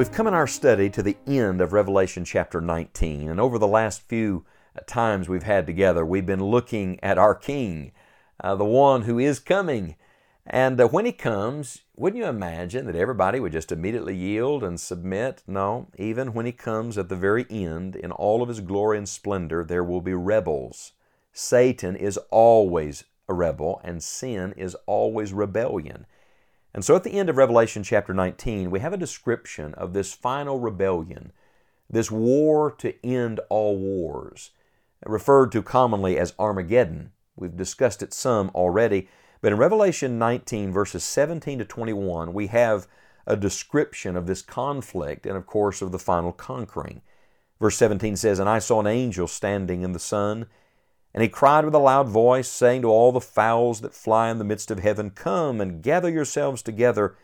We've come in our study to the end of Revelation chapter 19, and over the last few times we've had together, we've been looking at our King, uh, the one who is coming. And uh, when he comes, wouldn't you imagine that everybody would just immediately yield and submit? No, even when he comes at the very end, in all of his glory and splendor, there will be rebels. Satan is always a rebel, and sin is always rebellion. And so at the end of Revelation chapter 19, we have a description of this final rebellion, this war to end all wars, referred to commonly as Armageddon. We've discussed it some already, but in Revelation 19, verses 17 to 21, we have a description of this conflict and, of course, of the final conquering. Verse 17 says, And I saw an angel standing in the sun and he cried with a loud voice, saying to all the fowls that fly in the midst of heaven, Come and gather yourselves together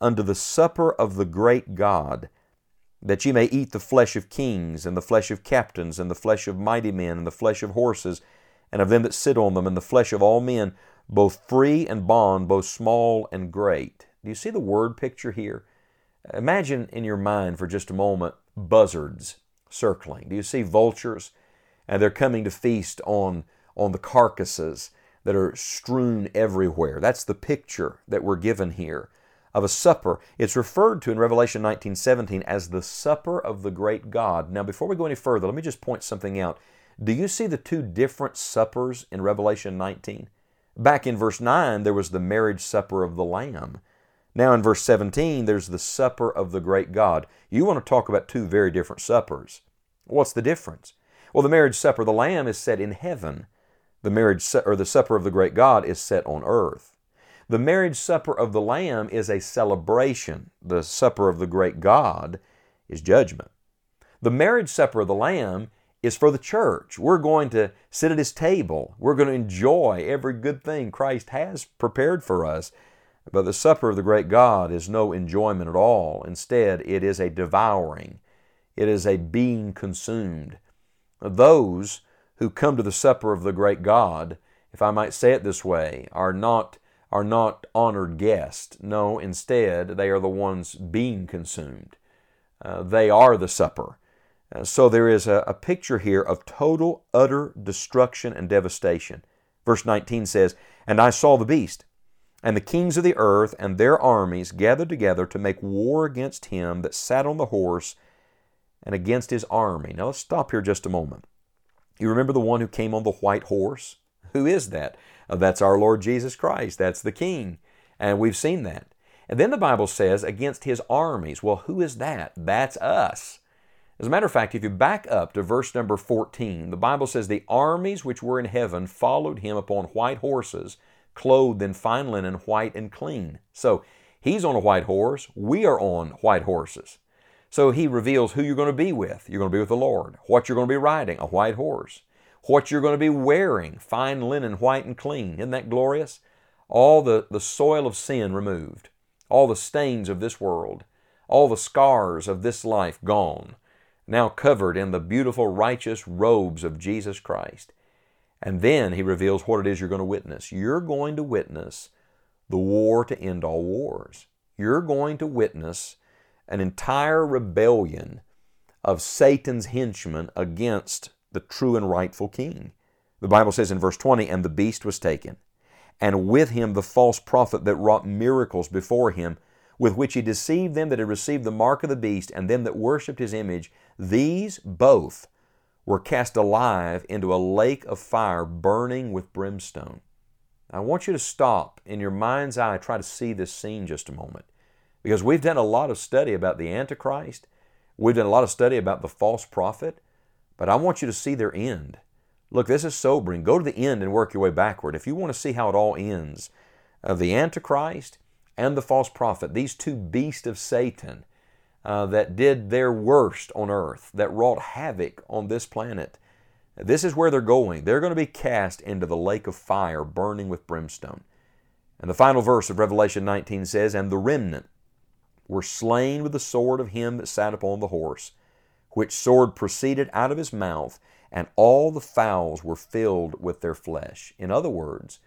unto the supper of the great God, that ye may eat the flesh of kings, and the flesh of captains, and the flesh of mighty men, and the flesh of horses, and of them that sit on them, and the flesh of all men, both free and bond, both small and great. Do you see the word picture here? Imagine in your mind for just a moment buzzards circling. Do you see vultures? And they're coming to feast on, on the carcasses that are strewn everywhere. That's the picture that we're given here of a supper. It's referred to in Revelation 19:17 as the supper of the great God. Now, before we go any further, let me just point something out. Do you see the two different suppers in Revelation 19? Back in verse 9, there was the marriage supper of the Lamb. Now, in verse 17, there's the supper of the great God. You want to talk about two very different suppers. What's the difference? Well, the marriage supper of the Lamb is set in heaven. The marriage or the supper of the great God is set on earth. The marriage supper of the Lamb is a celebration. The supper of the great God is judgment. The marriage supper of the Lamb is for the church. We're going to sit at His table. We're going to enjoy every good thing Christ has prepared for us. But the supper of the great God is no enjoyment at all. Instead, it is a devouring, it is a being consumed. Those who come to the supper of the great God, if I might say it this way, are not are not honored guests. No, instead, they are the ones being consumed. Uh, they are the supper. Uh, so there is a, a picture here of total, utter destruction and devastation. Verse 19 says, And I saw the beast, and the kings of the earth and their armies gathered together to make war against him that sat on the horse and against his army. Now let's stop here just a moment. You remember the one who came on the white horse? Who is that? Uh, that's our Lord Jesus Christ. That's the King. And we've seen that. And then the Bible says, against his armies. Well, who is that? That's us. As a matter of fact, if you back up to verse number 14, the Bible says, The armies which were in heaven followed him upon white horses, clothed in fine linen, white and clean. So he's on a white horse. We are on white horses. So he reveals who you're going to be with. You're going to be with the Lord. What you're going to be riding, a white horse. What you're going to be wearing, fine linen, white and clean. Isn't that glorious? All the, the soil of sin removed, all the stains of this world, all the scars of this life gone, now covered in the beautiful, righteous robes of Jesus Christ. And then he reveals what it is you're going to witness. You're going to witness the war to end all wars. You're going to witness an entire rebellion of Satan's henchmen against the true and rightful king. The Bible says in verse 20, And the beast was taken, and with him the false prophet that wrought miracles before him, with which he deceived them that had received the mark of the beast, and them that worshipped his image. These both were cast alive into a lake of fire burning with brimstone. I want you to stop in your mind's eye, try to see this scene just a moment. Because we've done a lot of study about the Antichrist, we've done a lot of study about the false prophet, but I want you to see their end. Look, this is sobering. Go to the end and work your way backward. If you want to see how it all ends, of the Antichrist and the false prophet, these two beasts of Satan uh, that did their worst on earth, that wrought havoc on this planet, this is where they're going. They're going to be cast into the lake of fire burning with brimstone. And the final verse of Revelation 19 says, And the remnant were slain with the sword of him that sat upon the horse, which sword proceeded out of his mouth, and all the fowls were filled with their flesh. In other words,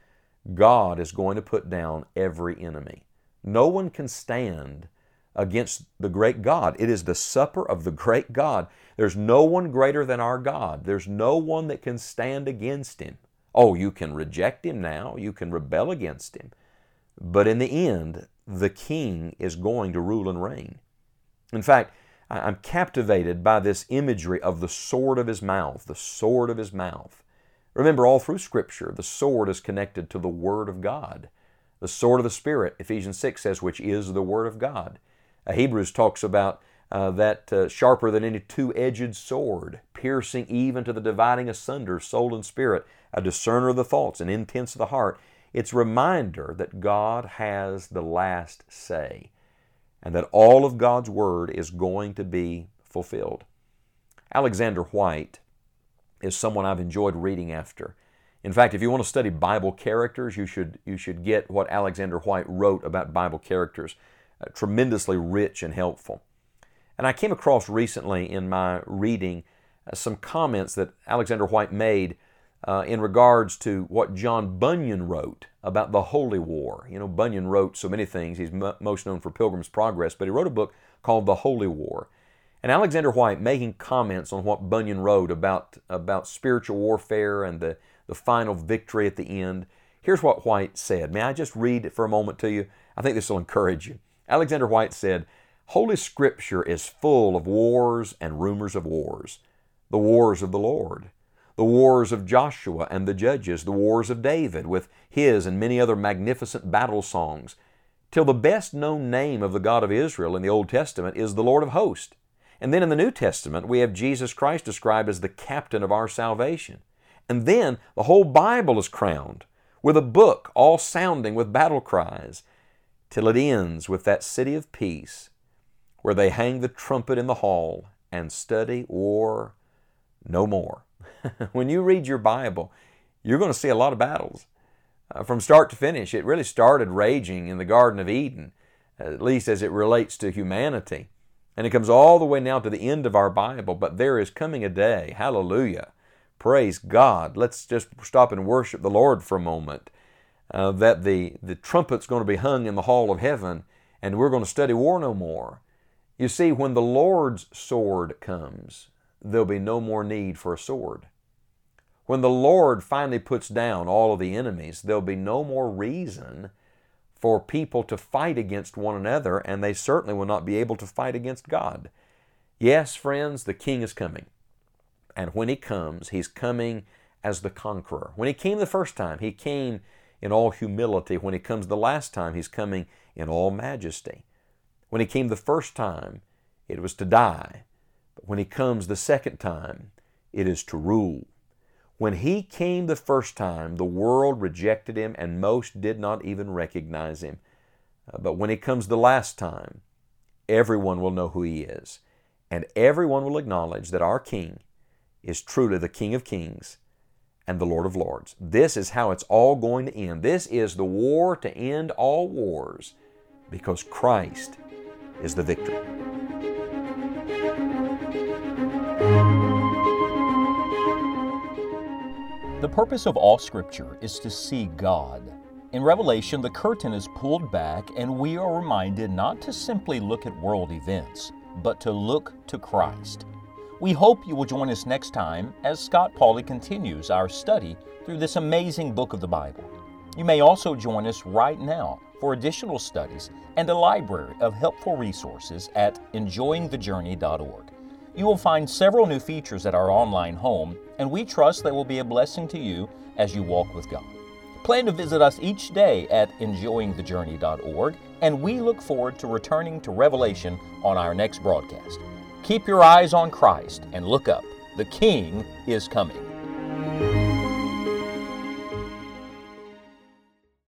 God is going to put down every enemy. No one can stand against the great God. It is the supper of the great God. There's no one greater than our God. There's no one that can stand against Him. Oh, you can reject Him now, you can rebel against Him. But in the end, the King is going to rule and reign. In fact, I'm captivated by this imagery of the sword of His mouth, the sword of His mouth. Remember, all through Scripture, the sword is connected to the Word of God. The sword of the Spirit, Ephesians 6 says, which is the Word of God. Uh, Hebrews talks about uh, that uh, sharper than any two edged sword, piercing even to the dividing asunder soul and spirit, a discerner of the thoughts and intents of the heart. It's reminder that God has the last say and that all of God's Word is going to be fulfilled. Alexander Whyte is someone I've enjoyed reading after. In fact, if you want to study Bible characters, you should, you should get what Alexander Whyte wrote about Bible characters uh, tremendously rich and helpful. And I came across recently in my reading uh, some comments that Alexander Whyte made uh, in regards to what John Bunyan wrote about the Holy War. You know, Bunyan wrote so many things. He's m- most known for Pilgrim's Progress, but he wrote a book called The Holy War. And Alexander Whyte, making comments on what Bunyan wrote about, about spiritual warfare and the, the final victory at the end. Here's what Whyte said. May I just read it for a moment to you? I think this will encourage you. Alexander Whyte said, Holy Scripture is full of wars and rumors of wars. The wars of the Lord, the wars of Joshua and the judges, the wars of David with his and many other magnificent battle songs, till the best known name of the God of Israel in the Old Testament is the Lord of hosts. And then in the New Testament, we have Jesus Christ described as the captain of our salvation. And then the whole Bible is crowned with a book all sounding with battle cries till it ends with that city of peace where they hang the trumpet in the hall and study war no more. when you read your Bible, you're going to see a lot of battles. Uh, from start to finish, it really started raging in the Garden of Eden, at least as it relates to humanity. And it comes all the way now to the end of our Bible, but there is coming a day, hallelujah, praise God. Let's just stop and worship the Lord for a moment uh, that the, the trumpet's going to be hung in the hall of heaven and we're going to study war no more. You see, when the Lord's sword comes, there'll be no more need for a sword. When the Lord finally puts down all of the enemies, there'll be no more reason for people to fight against one another, and they certainly will not be able to fight against God. Yes, friends, the King is coming. And when He comes, He's coming as the conqueror. When He came the first time, He came in all humility. When he comes the last time, he's coming in all majesty. When he came the first time, it was to die. But when he comes the second time, it is to rule. When he came the first time, the world rejected him and most did not even recognize him. Uh, but when he comes the last time, everyone will know who he is. And everyone will acknowledge that our King is truly the King of Kings and the Lord of Lords. This is how it's all going to end. This is the war to end all wars because Christ is the victor. The purpose of all Scripture is to see God. In Revelation, the curtain is pulled back, and we are reminded not to simply look at world events, but to look to Christ. We hope you will join us next time as Scott Pauley continues our study through this amazing book of the Bible. You may also join us right now for additional studies and a library of helpful resources at enjoyingthejourney.org. You will find several new features at our online home, and we trust they will be a blessing to you as you walk with God. Plan to visit us each day at enjoyingthejourney.org, and we look forward to returning to Revelation on our next broadcast. Keep your eyes on Christ and look up. The King is coming.